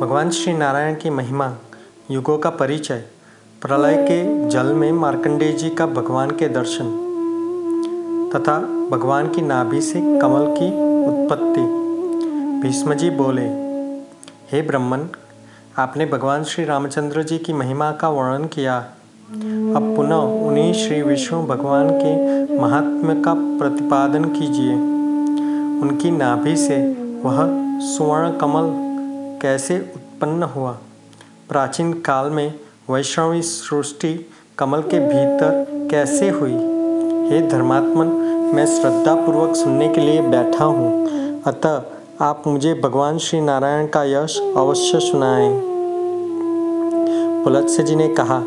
भगवान श्री नारायण की महिमा, युगों का परिचय, प्रलय के जल में मार्कंडेय जी का भगवान के दर्शन, तथा भगवान की नाभि से कमल की उत्पत्ति। भीष्म जी बोले, हे ब्रह्मन, आपने भगवान श्री रामचंद्र जी की महिमा का वर्णन किया। अब पुनः उन्हीं श्री विष्णु भगवान के महात्म्य का प्रतिपादन कीजिए। उनकी नाभि से वह स्वर्ण कमल कैसे उत्पन्न हुआ? प्राचीन काल में वैष्णवी सृष्टि कमल के भीतर कैसे हुई? हे धर्मात्मन, मैं श्रद्धापूर्वक सुनने के लिए बैठा हूँ। अतः आप मुझे भगवान श्री नारायण का यश अवश्य सुनाएँ। पुलत्स्य जी ने कहा,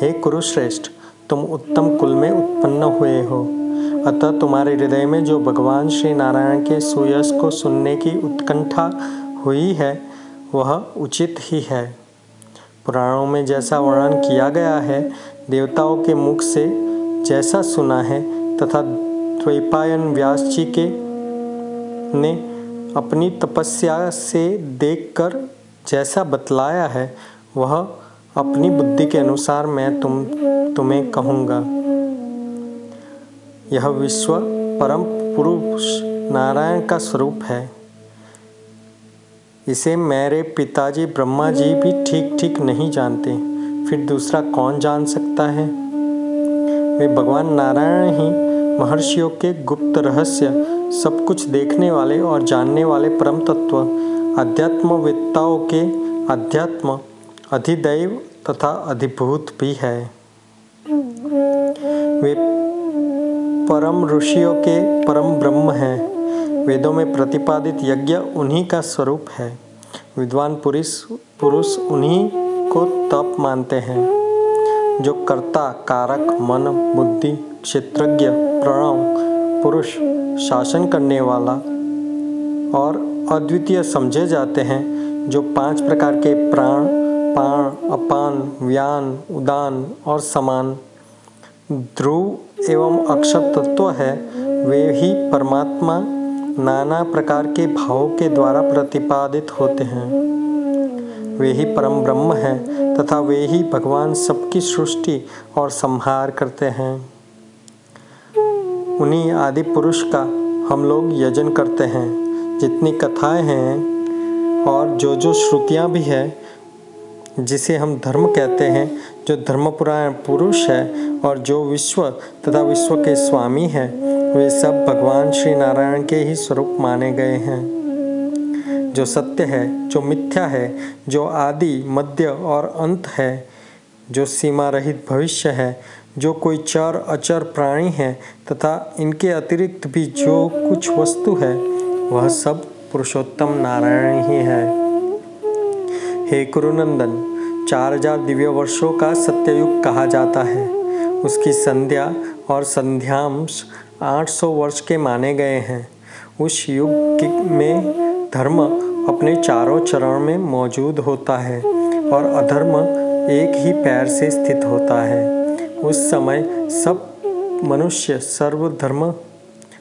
हे कुरुश्रेष्ठ, तुम उत्तम कुल में उत्पन्न हुए हो। अतः तुम्हारे हृदय में जो भगवान श्री नारायण के सुयश को सुनने की उत्कंठा हुई है, वह उचित ही है। पुराणों में जैसा वर्णन किया गया है, देवताओं के मुख से जैसा सुना है, तथा द्वैपायन व्यास जी के ने अपनी तपस्या से देखकर जैसा बतलाया है, वह अपनी बुद्धि के अनुसार मैं तुम, तुम्हें कहूँगा। यह विश्व परम पुरुष नारायण का स्वरूप है। इसे मेरे पिताजी ब्रह्मा जी भी ठीक ठीक नहीं जानते। फिर दूसरा कौन जान सकता है? वे भगवान नारायण ही महर्षियों के गुप्त रहस्य, सब कुछ देखने वाले और जानने वाले परम तत्व, अध्यात्मवेत्ताओं के अध्यात्म, अधिदैव तथा अधिभूत भी है। वे परम ऋषियों के परम ब्रह्म हैं। वेदों में प्रतिपादित यज्ञ उन्हीं का स्वरूप है। विद्वान पुरुष पुरुष उन्हीं को तप मानते हैं। जो कर्ता, कारक, मन, बुद्धि, क्षेत्रज्ञ, प्रणव, पुरुष, शासन करने वाला और अद्वितीय समझे जाते हैं, जो पाँच प्रकार के प्राण, पाण, अपान, व्यान, उदान और समान ध्रुव एवं अक्षर तत्व है, वे ही परमात्मा नाना प्रकार के भावों के द्वारा प्रतिपादित होते हैं। वे ही परम ब्रह्म हैं तथा वे ही भगवान सबकी सृष्टि और संहार करते हैं। उन्हीं आदि पुरुष का हम लोग यजन करते हैं, जितनी कथाएँ हैं और जो जो श्रुतियाँ भी है जिसे हम धर्म कहते हैं, जो धर्मपुराण पुरुष है और जो विश्व तथा विश्व के स्वामी हैं, वे सब भगवान श्री नारायण के ही स्वरूप माने गए हैं। जो सत्य है, जो मिथ्या है, जो आदि, मध्य और अंत है, जो सीमा रहित भविष्य है, जो कोई चर, अचर प्राणी है तथा इनके अतिरिक्त भी जो कुछ वस्तु है, वह सब पुरुषोत्तम नारायण ही है। हे कुरुनंदन चार हज़ार दिव्य वर्षों का सत्ययुग कहा जाता है। उसकी संध्या और संध्यांश 800 वर्ष के माने गए हैं। उस युग में धर्म अपने चारों चरण में मौजूद होता है और अधर्म एक ही पैर से स्थित होता है। उस समय सब मनुष्य सर्वधर्म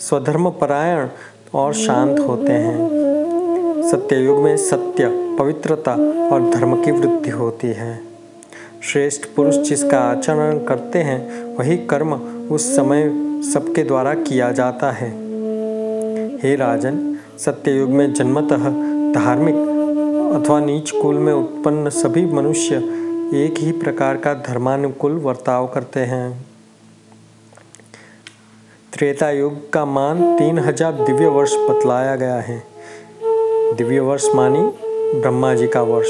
स्वधर्म परायण और शांत होते हैं। सत्ययुग में सत्य पवित्रता और धर्म की वृद्धि होती है। श्रेष्ठ पुरुष जिसका आचरण करते हैं, वही कर्म उस समय सबके द्वारा किया जाता है। हे राजन, सत्ययुग में जन्मतः धार्मिक अथवा नीच कुल में उत्पन्न सभी मनुष्य एक ही प्रकार का धर्मानुकूल वर्ताव करते हैं। त्रेता युग का मान तीन हज़ार दिव्य वर्ष बतलाया गया है। दिव्य वर्ष मानी ब्रह्मा जी का वर्ष।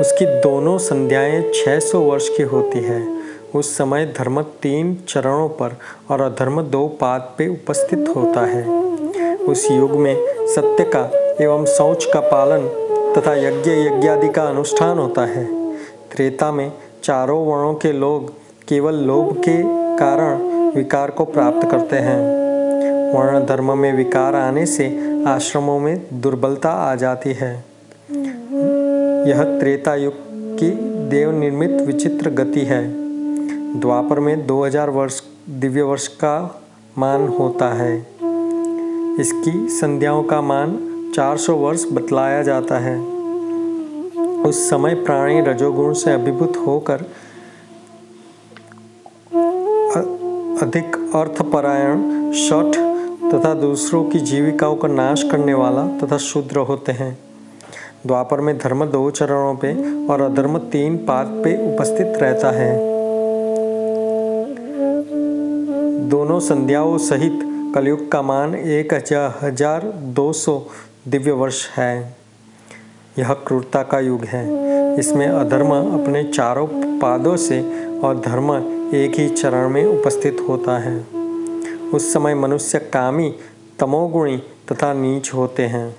उसकी दोनों संध्याएँ 600 वर्ष की होती है। उस समय धर्म तीन चरणों पर और अधर्म दो पाद पे उपस्थित होता है। उस युग में सत्य का एवं शौच का पालन तथा यज्ञ यज्ञादि का अनुष्ठान होता है। त्रेता में चारों वर्णों के लोग केवल लोभ के कारण विकार को प्राप्त करते हैं। वर्ण धर्म में विकार आने से आश्रमों में दुर्बलता आ जाती है। यह त्रेता युग की देव निर्मित विचित्र गति है। द्वापर में 2000 वर्ष, दिव्य वर्ष का मान होता है। इसकी संध्याओं का मान 400 वर्ष बतलाया जाता है। उस समय प्राणी रजोगुण से अभिभूत होकर अधिक अर्थपरायण, शठ तथा दूसरों की जीविकाओं का नाश करने वाला तथा शूद्र होते हैं। द्वापर में धर्म दो चरणों पे और अधर्म तीन पाद पे उपस्थित रहता है। दोनों संध्याओं सहित कलयुग का मान एक हज़ार दो सौ दिव्य वर्ष है। यह क्रूरता का युग है। इसमें अधर्म अपने चारों पादों से और धर्म एक ही चरण में उपस्थित होता है। उस समय मनुष्य कामी, तमोगुणी तथा नीच होते हैं।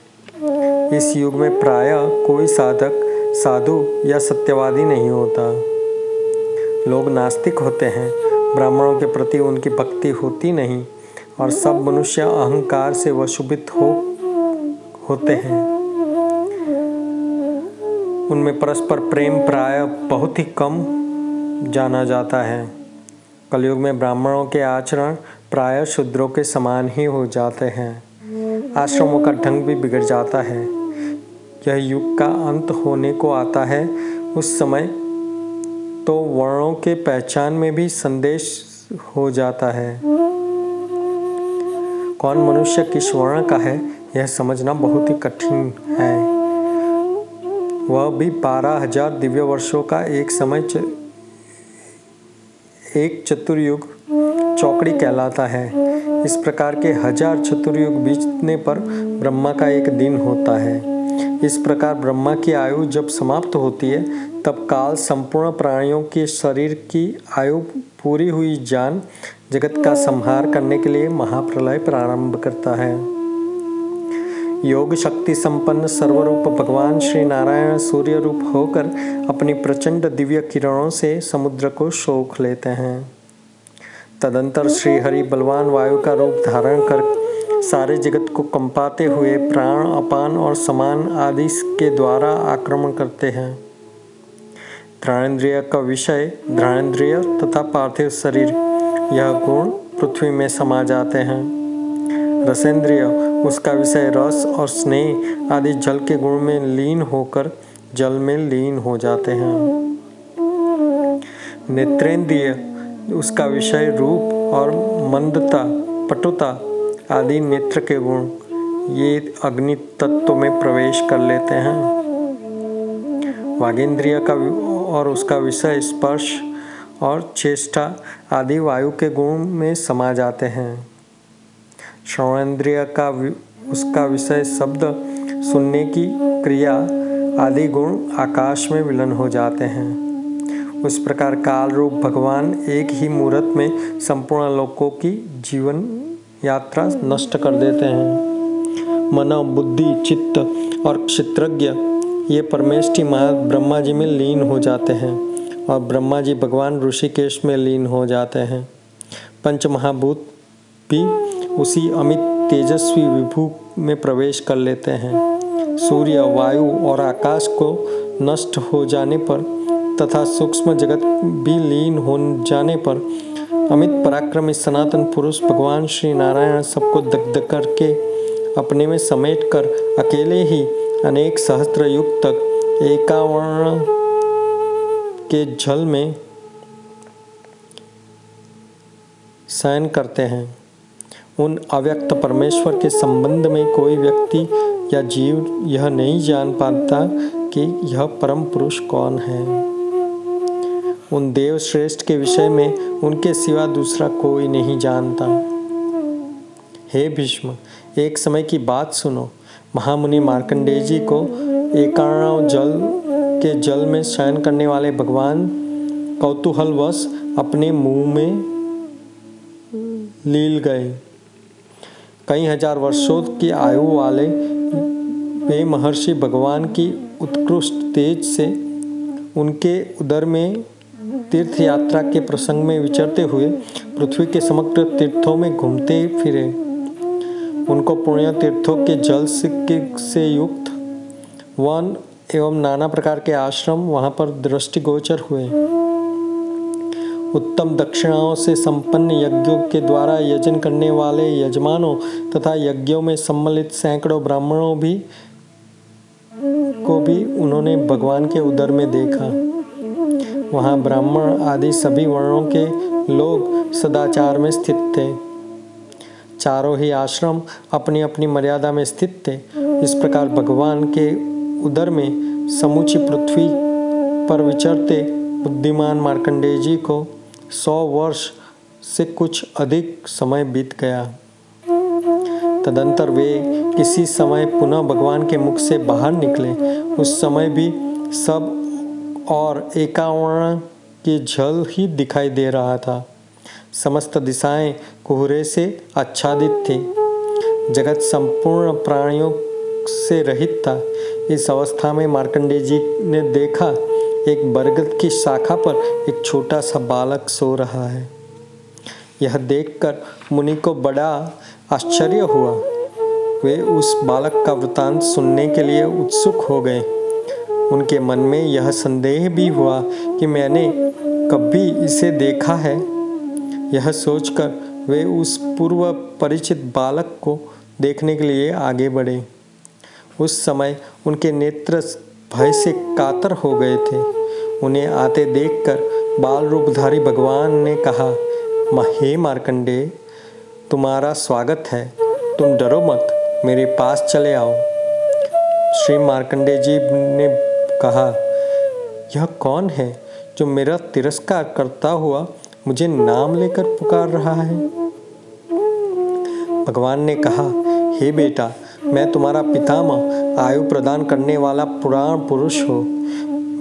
इस युग में प्राय कोई साधक, साधु या सत्यवादी नहीं होता। लोग नास्तिक होते हैं, ब्राह्मणों के प्रति उनकी भक्ति होती नहीं और सब मनुष्य अहंकार से वशुभित हो, होते हैं। उनमें परस्पर प्रेम प्राय बहुत ही कम जाना जाता है। कलयुग में ब्राह्मणों के आचरण प्राय शूद्रों के समान ही हो जाते हैं। आश्रमों का ढंग भी बिगड़ जाता है। यह युग का अंत होने को आता है। उस समय तो वर्णों के पहचान में भी संदेश हो जाता है। कौन मनुष्य किस वर्ण का है, यह समझना बहुत ही कठिन है। वह भी बारह हज़ार दिव्य वर्षों का एक समय च... एक चतुर्युग चौकड़ी कहलाता है। इस प्रकार के हज़ार चतुर्युग बीतने पर ब्रह्मा का एक दिन होता है। इस प्रकार ब्रह्मा की आयु जब समाप्त होती है, तब काल संपूर्ण प्राणियों के शरीर की आयु पूरी हुई जान जगत का संहार करने के लिए महाप्रलय प्रारंभ करता है। योग शक्ति संपन्न सर्वरूप भगवान श्री नारायण सूर्य रूप होकर अपनी प्रचंड दिव्य किरणों से समुद्र को शोक लेते हैं। तदंतर श्री हरि बलवान वायु का रूप धारण कर सारे जगत को कंपाते हुए प्राण, अपान और समान आदि के द्वारा आक्रमण करते हैं। ध्राणेन्द्रिय का विषय ध्राणेन्द्रिय तथा पार्थिव शरीर, यह गुण पृथ्वी में समा जाते हैं। रसेंद्रिय, उसका विषय रस और स्नेह आदि जल के गुण में लीन होकर जल में लीन हो जाते हैं। नेत्रेंद्रिय उसका विषय रूप और मंदता, पटुता आदि नेत्र के गुण, ये अग्नि तत्व में प्रवेश कर लेते हैं। वागेंद्रिय का और उसका विषय स्पर्श और चेष्टा आदि वायु के गुण में समा जाते हैं। श्रवणेन्द्रिय का उसका विषय शब्द सुनने की क्रिया आदि गुण आकाश में विलन हो जाते हैं। उस प्रकार काल रूप भगवान एक ही मुहूर्त में संपूर्ण लोकों की जीवन यात्रा नष्ट कर देते हैं। मन बुद्धि चित्त और क्षेत्रज्ञ, ये परमेष्टि महा ब्रह्मा जी में लीन हो जाते हैं और ब्रह्मा जी भगवान ऋषिकेश में लीन हो जाते हैं। पंच महाभूत भी उसी अमित तेजस्वी विभू में प्रवेश कर लेते हैं। सूर्य, वायु और आकाश को नष्ट हो जाने पर तथा सूक्ष्म जगत भी लीन हो जाने पर अमित पराक्रमी सनातन पुरुष भगवान श्री नारायण सबको दग्ध करके अपने में समेट कर अकेले ही अनेक सहस्त्र युग तक एकावर्ण के जल में शयन करते हैं। उन अव्यक्त परमेश्वर के संबंध में कोई व्यक्ति या जीव यह नहीं जान पाता कि यह परम पुरुष कौन है। उन देव श्रेष्ठ के विषय में उनके सिवा दूसरा कोई नहीं जानता। हे भीष्म, एक समय की बात सुनो। महामुनि मार्कंडेय जी को एकाणव जल के जल में शयन करने वाले भगवान कौतूहलवश अपने मुँह में लील गए। कई हज़ार वर्षों की आयु वाले वे महर्षि भगवान की उत्कृष्ट तेज से उनके उदर में तीर्थ यात्रा के प्रसंग में विचरते हुए पृथ्वी के समग्र तीर्थों में घूमते फिरे। उनको पुण्य तीर्थों के जल से युक्त वन एवं नाना प्रकार के आश्रम वहाँ पर दृष्टिगोचर हुए। उत्तम दक्षिणाओं से संपन्न यज्ञों के द्वारा यजन करने वाले यजमानों तथा यज्ञों में सम्मिलित सैकड़ों ब्राह्मणों भी को भी उन्होंने भगवान के उदर में देखा। वहाँ ब्राह्मण आदि सभी वर्णों के लोग सदाचार में स्थित थे। चारों ही आश्रम अपनी अपनी मर्यादा में स्थित थे। इस प्रकार भगवान के उदर में समूची पृथ्वी पर विचरते बुद्धिमान मार्कंडेय जी को सौ वर्ष से कुछ अधिक समय बीत गया। तदंतर वे किसी समय पुनः भगवान के मुख से बाहर निकले। उस समय भी सब और एकावर्ण के जल ही दिखाई दे रहा था। समस्त दिशाएँ कोहरे से आच्छादित थी। जगत संपूर्ण प्राणियों से रहित था। इस अवस्था में मार्कंडे जी ने देखा, एक बरगद की शाखा पर एक छोटा सा बालक सो रहा है। यह देखकर मुनि को बड़ा आश्चर्य हुआ। वे उस बालक का वृतांत सुनने के लिए उत्सुक हो गए। उनके मन में यह संदेह भी हुआ कि मैंने कभी इसे देखा है। यह सोचकर वे उस पूर्व परिचित बालक को देखने के लिए आगे बढ़े। उस समय उनके नेत्र भय से कातर हो गए थे। उन्हें आते देखकर बाल रूपधारी भगवान ने कहा हे मार्कंडे तुम्हारा स्वागत है। तुम डरो मत, मेरे पास चले आओ। श्री मार्कंडे जी ने कहा, यह कौन है जो मेरा तिरस्कार करता हुआ मुझे नाम लेकर पुकार रहा है? भगवान ने कहा, हे बेटा, मैं तुम्हारा पितामह, आयु प्रदान करने वाला पुराण पुरुष हो।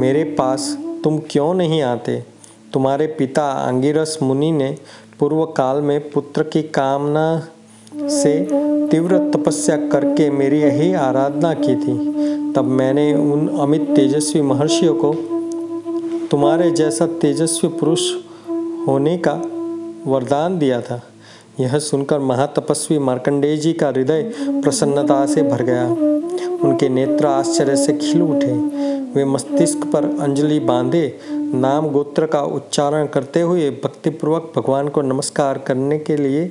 मेरे पास तुम क्यों नहीं आते? तुम्हारे पिता अंगिरस मुनि ने पूर्व काल में पुत्र की कामना से तीव्र तपस्या करके मेरी यही आराधना की थी। तब मैंने उन अमित तेजस्वी महर्षियों को, तुम्हारे जैसा तेजस्वी पुरुष होने का वरदान दिया था। यह सुनकर महातपस्वी मार्कंडेय जी का हृदय प्रसन्नता से भर गया। उनके नेत्र आश्चर्य से खिल उठे। वे मस्तिष्क पर अंजलि बांधे नाम गोत्र का उच्चारण करते हुए भक्तिपूर्वक भगवान को नमस्कार करने के लिए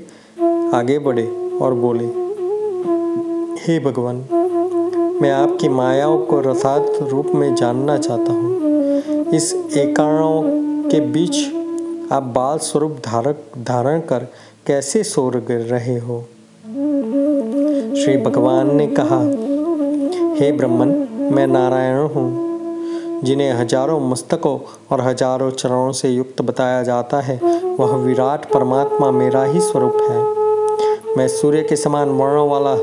आगे बढ़े और बोले, हे भगवान मैं आपकी मायाओं को रथार्थ रूप में जानना चाहता हूँ। इस एकाणों के बीच आप बाल स्वरूप धारक, धारण कर कैसे सो रहे हो? श्री भगवान ने कहा, हे ब्रह्मन, मैं नारायण हूँ, जिन्हें हज़ारों मस्तकों और हज़ारों चरणों से युक्त बताया जाता है, वह विराट परमात्मा मेरा ही स्वरूप है। मैं सूर्य के समान वर्णों वाला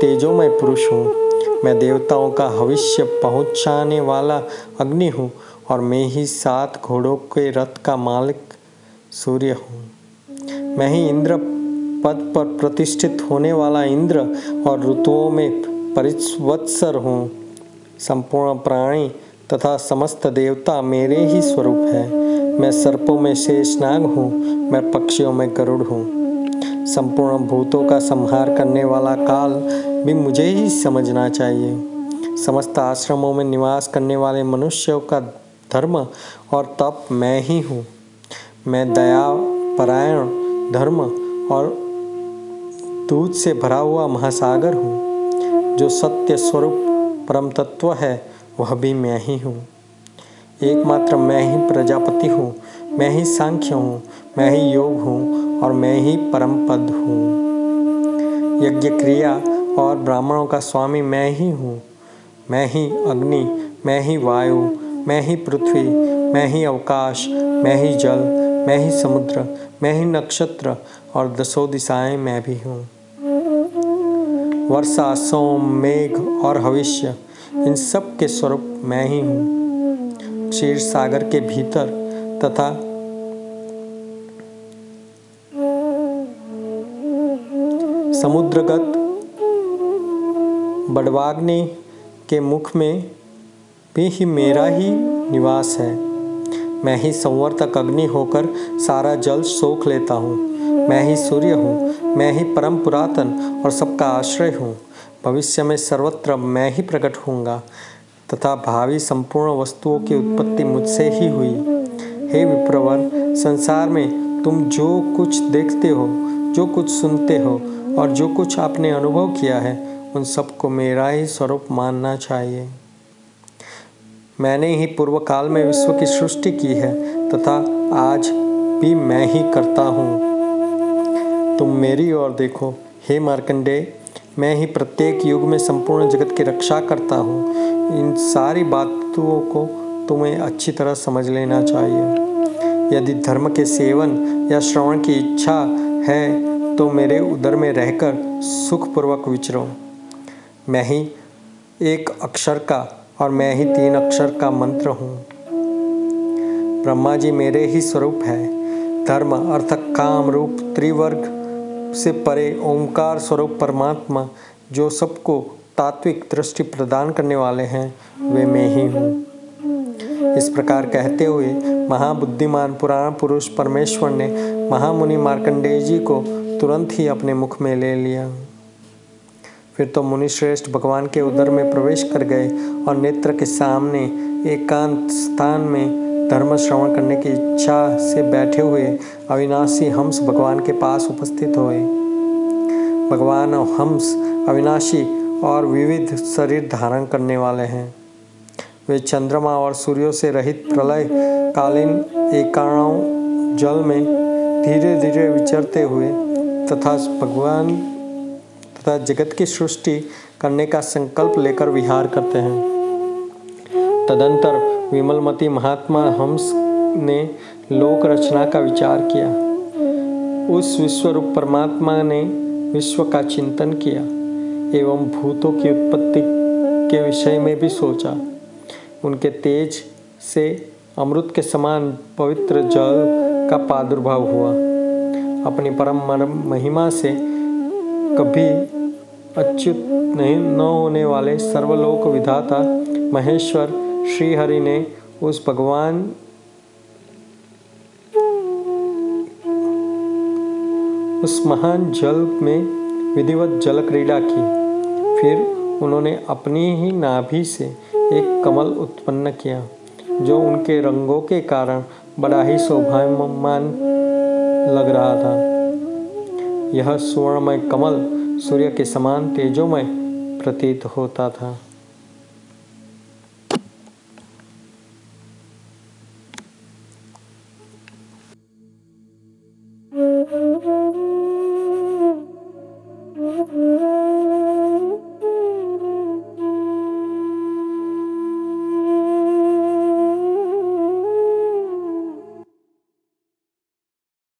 तेजोमय पुरुष हूँ। मैं देवताओं का भविष्य पहुँचाने वाला अग्नि हूँ और मैं ही सात घोड़ों के रथ का मालिक सूर्य हूँ। मैं ही इंद्र पद पर प्रतिष्ठित होने वाला इंद्र और ऋतुओं में परिवत्सर हूँ। संपूर्ण प्राणी तथा समस्त देवता मेरे ही स्वरूप है। मैं सर्पों में शेषनाग हूँ, मैं पक्षियों में गरुड़ हूँ। संपूर्ण भूतों का संहार करने वाला काल भी मुझे ही समझना चाहिए। समस्त आश्रमों में निवास करने वाले मनुष्यों का धर्म और तप मैं ही हूँ। मैं दया, परायण, धर्म और दूध से भरा हुआ महासागर हूँ। जो सत्य स्वरूप, परम तत्व है, वह भी मैं ही हूँ। एकमात्र मैं ही प्रजापति हूँ, मैं ही सांख्य हूँ, मैं ही योग हूँ और मैं ही परम पद हूँ। यज्ञ क्रिया और ब्राह्मणों का स्वामी मैं ही हूँ। मैं ही अग्नि, मैं ही वायु, मैं ही पृथ्वी, मैं ही अवकाश, मैं ही जल, मैं ही समुद्र, मैं ही नक्षत्र और दसों दिशाएँ मैं भी हूँ। वर्षा, सोम, मेघ और भविष्य इन सब के स्वरूप मैं ही हूँ। क्षीर सागर के भीतर तथा समुद्रगत बड़वाग्नि के मुख में भी ही मेरा ही निवास है। मैं ही संवर्तक अग्नि होकर सारा जल सोख लेता हूँ। मैं ही सूर्य हूँ। मैं ही परम पुरातन और सबका आश्रय हूँ। भविष्य में सर्वत्र मैं ही प्रकट होऊँगा तथा भावी संपूर्ण वस्तुओं की उत्पत्ति मुझसे ही हुई। हे विप्रवर, संसार में तुम जो कुछ देखते हो, जो कुछ सुनते हो और जो कुछ आपने अनुभव किया है उन सबको मेरा ही स्वरूप मानना चाहिए। मैंने ही पूर्व काल में विश्व की सृष्टि की है, तथा आज भी मैं ही करता हूँ। तुम मेरी ओर देखो। हे मार्कंडे, मैं ही प्रत्येक युग में संपूर्ण जगत की रक्षा करता हूँ। इन सारी बातों को तुम्हें अच्छी तरह समझ लेना चाहिए। यदि धर्म के सेवन या श्रवण की इच्छा है तो मेरे उदर में रहकर सुखपूर्वक विचरो। मैं ही एक अक्षर का और मैं ही तीन अक्षर का मंत्र हूँ। ब्रह्मा जी मेरे ही स्वरूप है। धर्म अर्थ काम रूप त्रिवर्ग से परे ओंकार स्वरूप परमात्मा जो सबको तात्विक दृष्टि प्रदान करने वाले हैं, वे मैं ही हूँ। इस प्रकार कहते हुए महाबुद्धिमान पुराण पुरुष परमेश्वर ने महामुनि मार्कंडेय जी को तुरंत ही अपने मुख में ले लिया। फिर तो मुनिश्रेष्ठ भगवान के उदर में प्रवेश कर गए और नेत्र के सामने एकांत स्थान में धर्म श्रवण करने की इच्छा से बैठे हुए अविनाशी हंस भगवान के पास उपस्थित हुए। भगवान हंस अविनाशी और विविध शरीर धारण करने वाले हैं। वे चंद्रमा और सूर्यों से रहित प्रलय कालीन एकाणव जल में धीरे धीरे विचरते हुए तथा भगवान तथा जगत की सृष्टि करने का संकल्प लेकर विहार करते हैं। तदंतर विमलमती महात्मा हंस ने लोक रचना का विचार किया। उस विश्वरूप परमात्मा ने विश्व का चिंतन किया एवं भूतों की उत्पत्ति के विषय में भी सोचा। उनके तेज से अमृत के समान पवित्र जल का प्रादुर्भाव हुआ। अपनी परम महिमा से कभी अच्युत नहीं, न होने वाले सर्वलोक विधाता महेश्वर श्री हरि ने उस भगवान उस महान जल में विधिवत जल क्रीड़ा की। फिर उन्होंने अपनी ही नाभि से एक कमल उत्पन्न किया, जो उनके रंगों के कारण बड़ा ही शोभामान लग रहा था। यह स्वर्णमय कमल सूर्य के समान तेजोमय प्रतीत होता था।